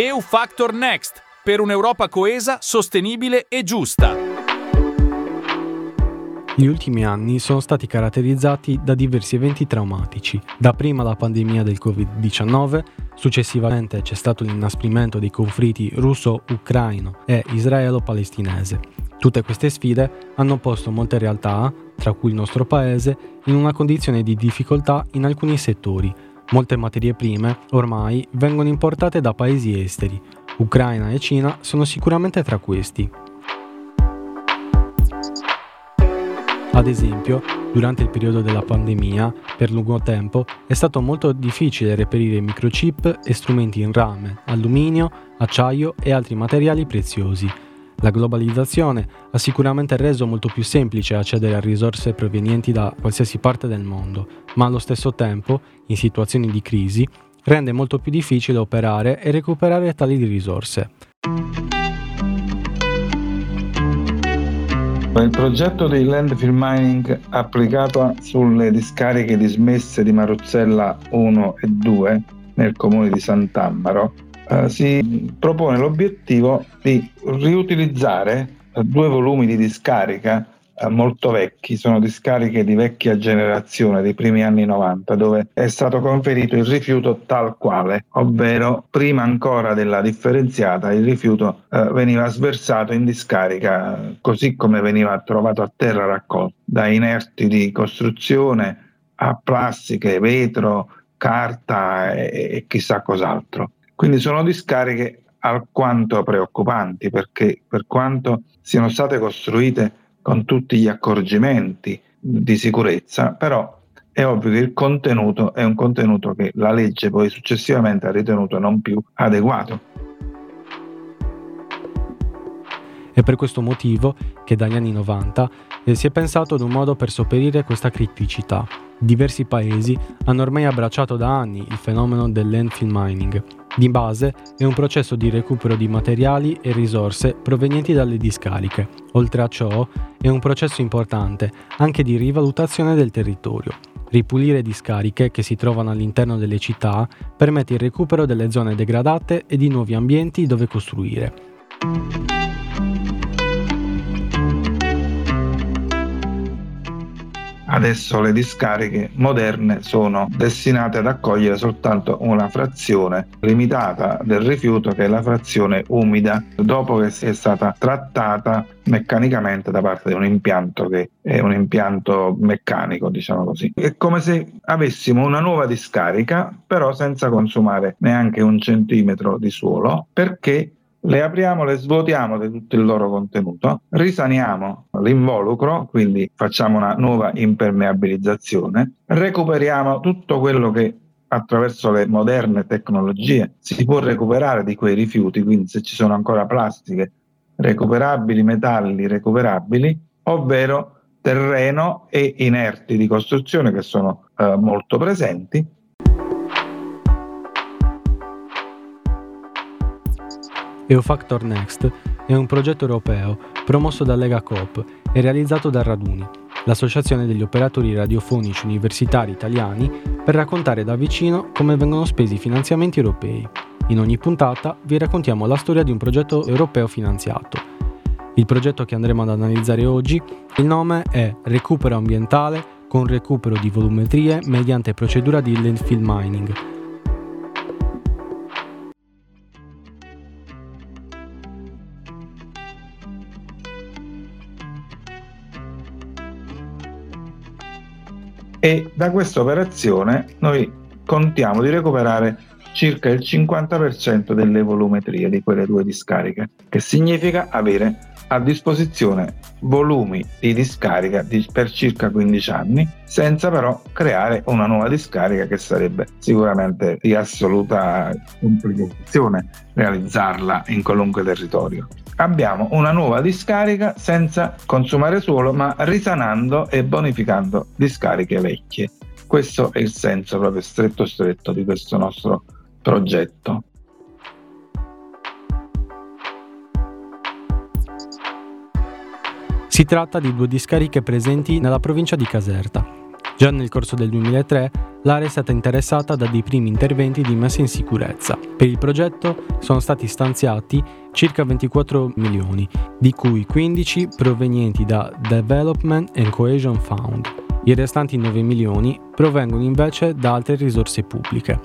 EU Factor Next per un'Europa coesa, sostenibile e giusta. Gli ultimi anni sono stati caratterizzati da diversi eventi traumatici, dapprima la pandemia del Covid-19, successivamente c'è stato l'inasprimento dei conflitti russo-ucraino e israelo-palestinese. Tutte queste sfide hanno posto molte realtà, tra cui il nostro paese, in una condizione di difficoltà in alcuni settori. Molte materie prime ormai vengono importate da paesi esteri, Ucraina e Cina sono sicuramente tra questi. Ad esempio, durante il periodo della pandemia, per lungo tempo, è stato molto difficile reperire microchip e strumenti in rame, alluminio, acciaio e altri materiali preziosi. La globalizzazione ha sicuramente reso molto più semplice accedere a risorse provenienti da qualsiasi parte del mondo, ma allo stesso tempo, in situazioni di crisi, rende molto più difficile operare e recuperare tali risorse. Il progetto di landfill mining applicato sulle discariche dismesse di Maruzzella 1 e 2 nel comune di Sant'Ammaro eh, si propone l'obiettivo di riutilizzare due volumi di discarica eh, molto vecchi, sono discariche di vecchia generazione dei primi anni 90 dove è stato conferito il rifiuto tal quale, ovvero prima ancora della differenziata il rifiuto eh, veniva sversato in discarica eh, così come veniva trovato a terra raccolto, da inerti di costruzione a plastiche, vetro, carta e, e chissà cos'altro. Quindi sono discariche alquanto preoccupanti perché per quanto siano state costruite con tutti gli accorgimenti di sicurezza, però è ovvio che il contenuto è un contenuto che la legge poi successivamente ha ritenuto non più adeguato. È per questo motivo che dagli anni 90 eh, si è pensato ad un modo per sopperire questa criticità. Diversi paesi hanno ormai abbracciato da anni il fenomeno del landfill mining, di base è un processo di recupero di materiali e risorse provenienti dalle discariche. Oltre a ciò è un processo importante anche di rivalutazione del territorio. Ripulire discariche che si trovano all'interno delle città permette il recupero delle zone degradate e di nuovi ambienti dove costruire. Adesso le discariche moderne sono destinate ad accogliere soltanto una frazione limitata del rifiuto che è la frazione umida dopo che sia stata trattata meccanicamente da parte di un impianto che è un impianto meccanico, diciamo così. È come se avessimo una nuova discarica, però senza consumare neanche un centimetro di suolo, perché le apriamo, le svuotiamo di tutto il loro contenuto, risaniamo l'involucro, quindi facciamo una nuova impermeabilizzazione, recuperiamo tutto quello che attraverso le moderne tecnologie si può recuperare di quei rifiuti, quindi se ci sono ancora plastiche recuperabili, metalli recuperabili, ovvero terreno e inerti di costruzione che sono eh, molto presenti EUFactor Next è un progetto europeo promosso da Lega Coop e realizzato da Raduni, l'associazione degli operatori radiofonici universitari italiani, per raccontare da vicino come vengono spesi i finanziamenti europei. In ogni puntata vi raccontiamo la storia di un progetto europeo finanziato. Il progetto che andremo ad analizzare oggi, il nome è Recupero ambientale con recupero di volumetrie mediante procedura di landfill mining e da questa operazione noi contiamo di recuperare circa il 50% delle volumetrie di quelle due discariche, che significa avere a disposizione volumi di discarica di, per circa 15 anni, senza però creare una nuova discarica che sarebbe sicuramente di assoluta complicazione realizzarla in qualunque territorio abbiamo una nuova discarica senza consumare suolo ma risanando e bonificando discariche vecchie. Questo è il senso proprio stretto stretto di questo nostro progetto. Si tratta di due discariche presenti nella provincia di Caserta. Già nel corso del 2003 l'area è stata interessata da dei primi interventi di messa in sicurezza. Per il progetto sono stati stanziati circa 24 milioni, di cui 15 provenienti da Development and Cohesion Fund. I restanti 9 milioni provengono invece da altre risorse pubbliche.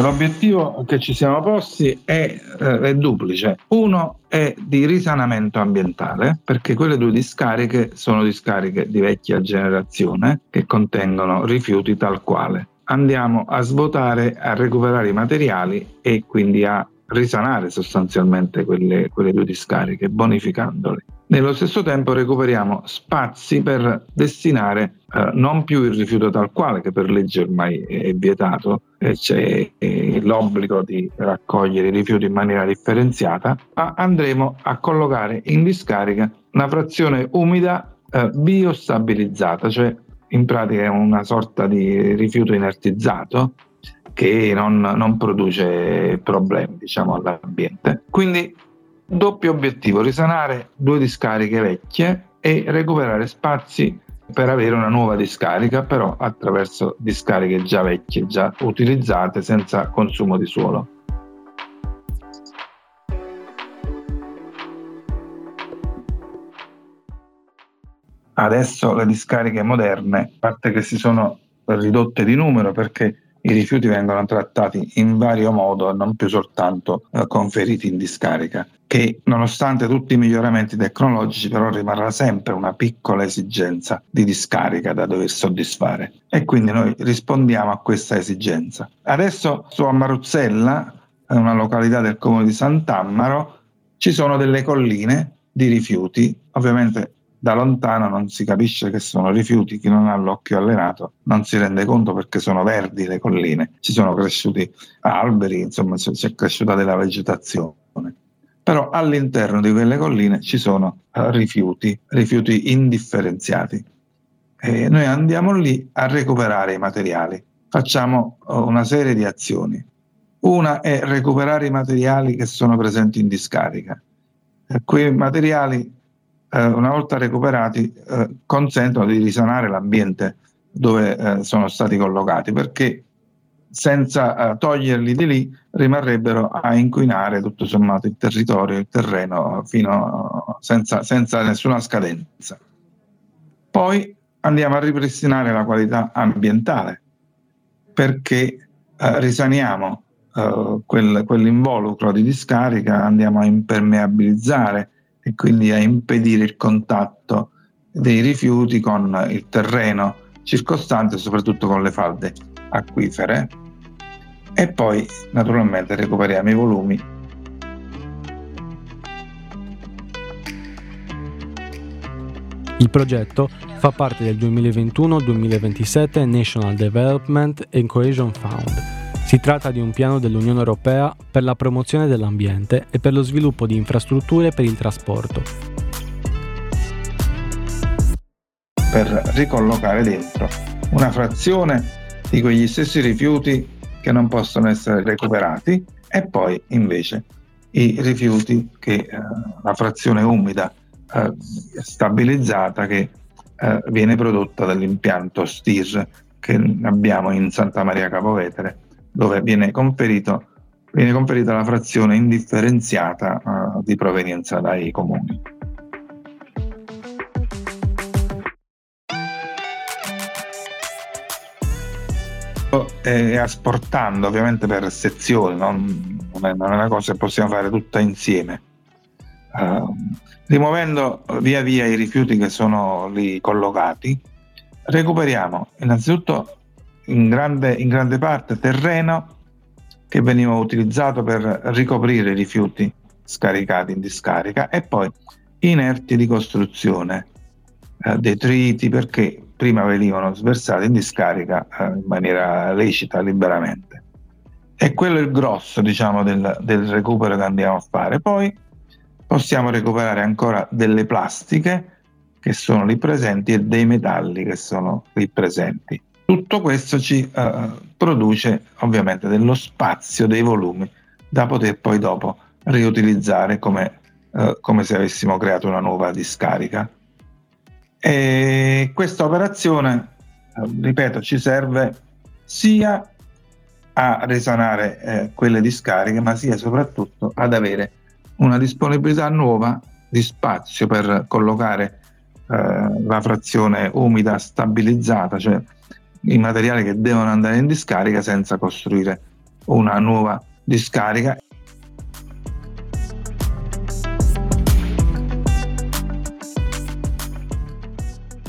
L'obiettivo che ci siamo posti è, eh, è, duplice. Uno è di risanamento ambientale, perché quelle due discariche sono discariche di vecchia generazione che contengono rifiuti tal quale. Andiamo a svuotare, a recuperare i materiali e quindi a risanare sostanzialmente quelle, quelle due discariche, bonificandole. Nello stesso tempo recuperiamo spazi per destinare eh, non più il rifiuto tal quale, che per legge ormai è vietato, e c'è eh, l'obbligo di raccogliere i rifiuti in maniera differenziata, ma andremo a collocare in discarica una frazione umida eh, biostabilizzata, cioè in pratica è una sorta di rifiuto inertizzato che non, non produce problemi diciamo, all'ambiente. Quindi doppio obiettivo, risanare due discariche vecchie e recuperare spazi per avere una nuova discarica, però attraverso discariche già vecchie, già utilizzate senza consumo di suolo. Adesso le discariche moderne, a parte che si sono ridotte di numero perché i rifiuti vengono trattati in vario modo e non più soltanto eh, conferiti in discarica, che nonostante tutti i miglioramenti tecnologici però rimarrà sempre una piccola esigenza di discarica da dover soddisfare e quindi noi rispondiamo a questa esigenza. Adesso su Amaruzzella, una località del comune di Sant'Ammaro, ci sono delle colline di rifiuti, ovviamente da lontano non si capisce che sono rifiuti, chi non ha l'occhio allenato non si rende conto perché sono verdi le colline, ci sono cresciuti alberi, insomma c'è cresciuta della vegetazione. Però all'interno di quelle colline ci sono eh, rifiuti, rifiuti indifferenziati. E noi andiamo lì a recuperare i materiali, facciamo eh, una serie di azioni. Una è recuperare i materiali che sono presenti in discarica. Quei materiali eh, una volta recuperati, eh, consentono di risanare l'ambiente dove eh, sono stati collocati, perché senza eh, toglierli di lì rimarrebbero a inquinare tutto sommato il territorio, il terreno, fino, senza, senza nessuna scadenza. Poi andiamo a ripristinare la qualità ambientale, perché eh, risaniamo Uh, quel, quell'involucro di discarica, andiamo a impermeabilizzare e quindi a impedire il contatto dei rifiuti con il terreno circostante, soprattutto con le falde acquifere. E poi naturalmente recuperiamo i volumi. Il progetto fa parte del 2021-2027 National Development and Cohesion Fund si tratta di un piano dell'Unione Europea per la promozione dell'ambiente e per lo sviluppo di infrastrutture per il trasporto. Per ricollocare dentro una frazione di quegli stessi rifiuti che non possono essere recuperati e poi invece i rifiuti che eh, la frazione umida eh, stabilizzata che eh, viene prodotta dall'impianto STIR che abbiamo in Santa Maria Capovetere dove viene, conferito, viene conferita la frazione indifferenziata uh, di provenienza dai comuni. E asportando ovviamente per sezioni, non, non, è, una cosa che possiamo fare tutta insieme. Uh, rimuovendo via via i rifiuti che sono lì collocati, recuperiamo innanzitutto in grande, in grande parte terreno che veniva utilizzato per ricoprire i rifiuti scaricati in discarica e poi inerti di costruzione, eh, detriti perché prima venivano sversati in discarica eh, in maniera lecita, liberamente. E quello è il grosso diciamo, del, del recupero che andiamo a fare. Poi possiamo recuperare ancora delle plastiche che sono lì presenti e dei metalli che sono lì presenti. Tutto questo ci uh, produce ovviamente dello spazio, dei volumi da poter poi dopo riutilizzare come, uh, come se avessimo creato una nuova discarica. E questa operazione, eh, ripeto, ci serve sia a risanare eh, quelle discariche, ma sia soprattutto ad avere una disponibilità nuova di spazio per collocare eh, la frazione umida stabilizzata, cioè i materiali che devono andare in discarica senza costruire una nuova discarica.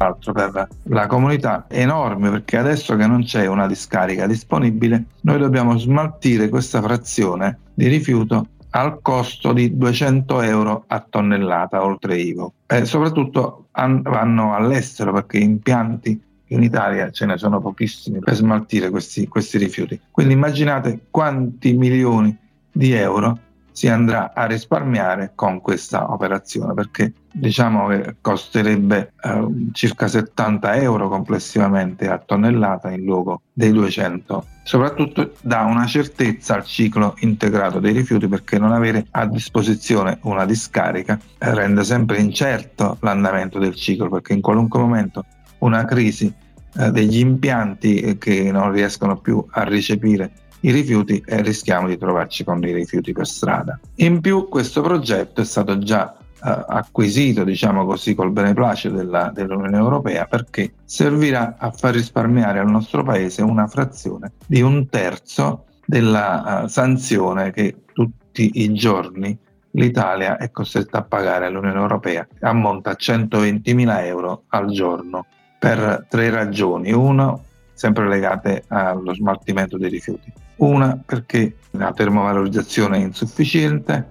Altro per la comunità enorme perché adesso che non c'è una discarica disponibile noi dobbiamo smaltire questa frazione di rifiuto al costo di 200 euro a tonnellata oltre IVO e soprattutto an- vanno all'estero perché impianti in Italia ce ne sono pochissimi per smaltire questi, questi rifiuti. Quindi immaginate quanti milioni di euro si andrà a risparmiare con questa operazione perché diciamo che costerebbe eh, circa 70 euro complessivamente a tonnellata in luogo dei 200 soprattutto dà una certezza al ciclo integrato dei rifiuti perché non avere a disposizione una discarica rende sempre incerto l'andamento del ciclo perché in qualunque momento una crisi eh, degli impianti che non riescono più a recepire i rifiuti e rischiamo di trovarci con dei rifiuti per strada. In più questo progetto è stato già Uh, acquisito, diciamo così, col beneplacito della, dell'Unione Europea perché servirà a far risparmiare al nostro paese una frazione di un terzo della uh, sanzione che tutti i giorni l'Italia è costretta a pagare all'Unione Europea. Ammonta a 120.000 euro al giorno per tre ragioni. Uno, sempre legate allo smaltimento dei rifiuti. Una perché la termovalorizzazione è insufficiente,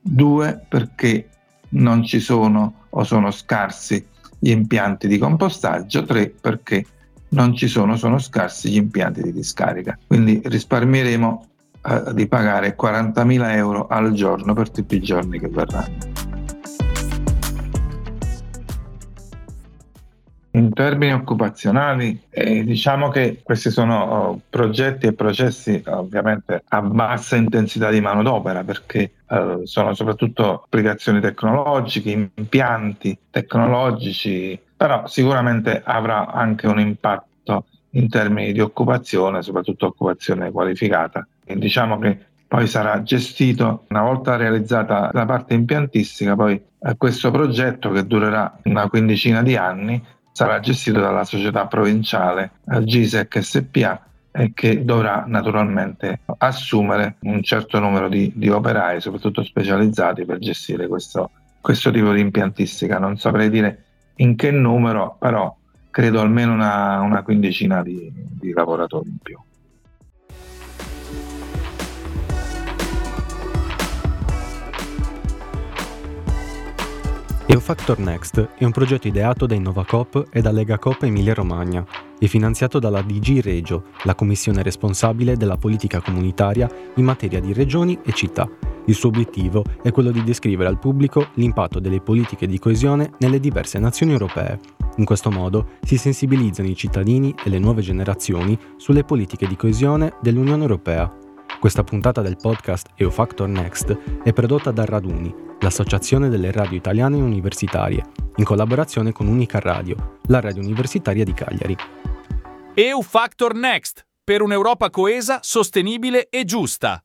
due perché non ci sono o sono scarsi gli impianti di compostaggio, tre perché non ci sono, sono scarsi gli impianti di discarica. Quindi risparmieremo eh, di pagare 40.000 euro al giorno per tutti i giorni che verranno. Termini occupazionali, eh, diciamo che questi sono oh, progetti e processi ovviamente a bassa intensità di manodopera perché eh, sono soprattutto applicazioni tecnologiche, impianti tecnologici, però sicuramente avrà anche un impatto in termini di occupazione, soprattutto occupazione qualificata. E diciamo che poi sarà gestito una volta realizzata la parte impiantistica, poi eh, questo progetto che durerà una quindicina di anni sarà gestito dalla società provinciale GISEC SPA e che dovrà naturalmente assumere un certo numero di, di operai, soprattutto specializzati, per gestire questo, questo, tipo di impiantistica. Non saprei dire in che numero, però credo almeno una, una quindicina di, di lavoratori in più. EUFactor Next è un progetto ideato da Innovacop e da Legacop Emilia Romagna e finanziato dalla DG Regio, la commissione responsabile della politica comunitaria in materia di regioni e città. Il suo obiettivo è quello di descrivere al pubblico l'impatto delle politiche di coesione nelle diverse nazioni europee. In questo modo si sensibilizzano i cittadini e le nuove generazioni sulle politiche di coesione dell'Unione Europea. Questa puntata del podcast EUFactor Next è prodotta da Raduni, l'Associazione delle Radio Italiane Universitarie, in collaborazione con Unica Radio, la radio universitaria di Cagliari. EU Factor Next per un'Europa coesa, sostenibile e giusta.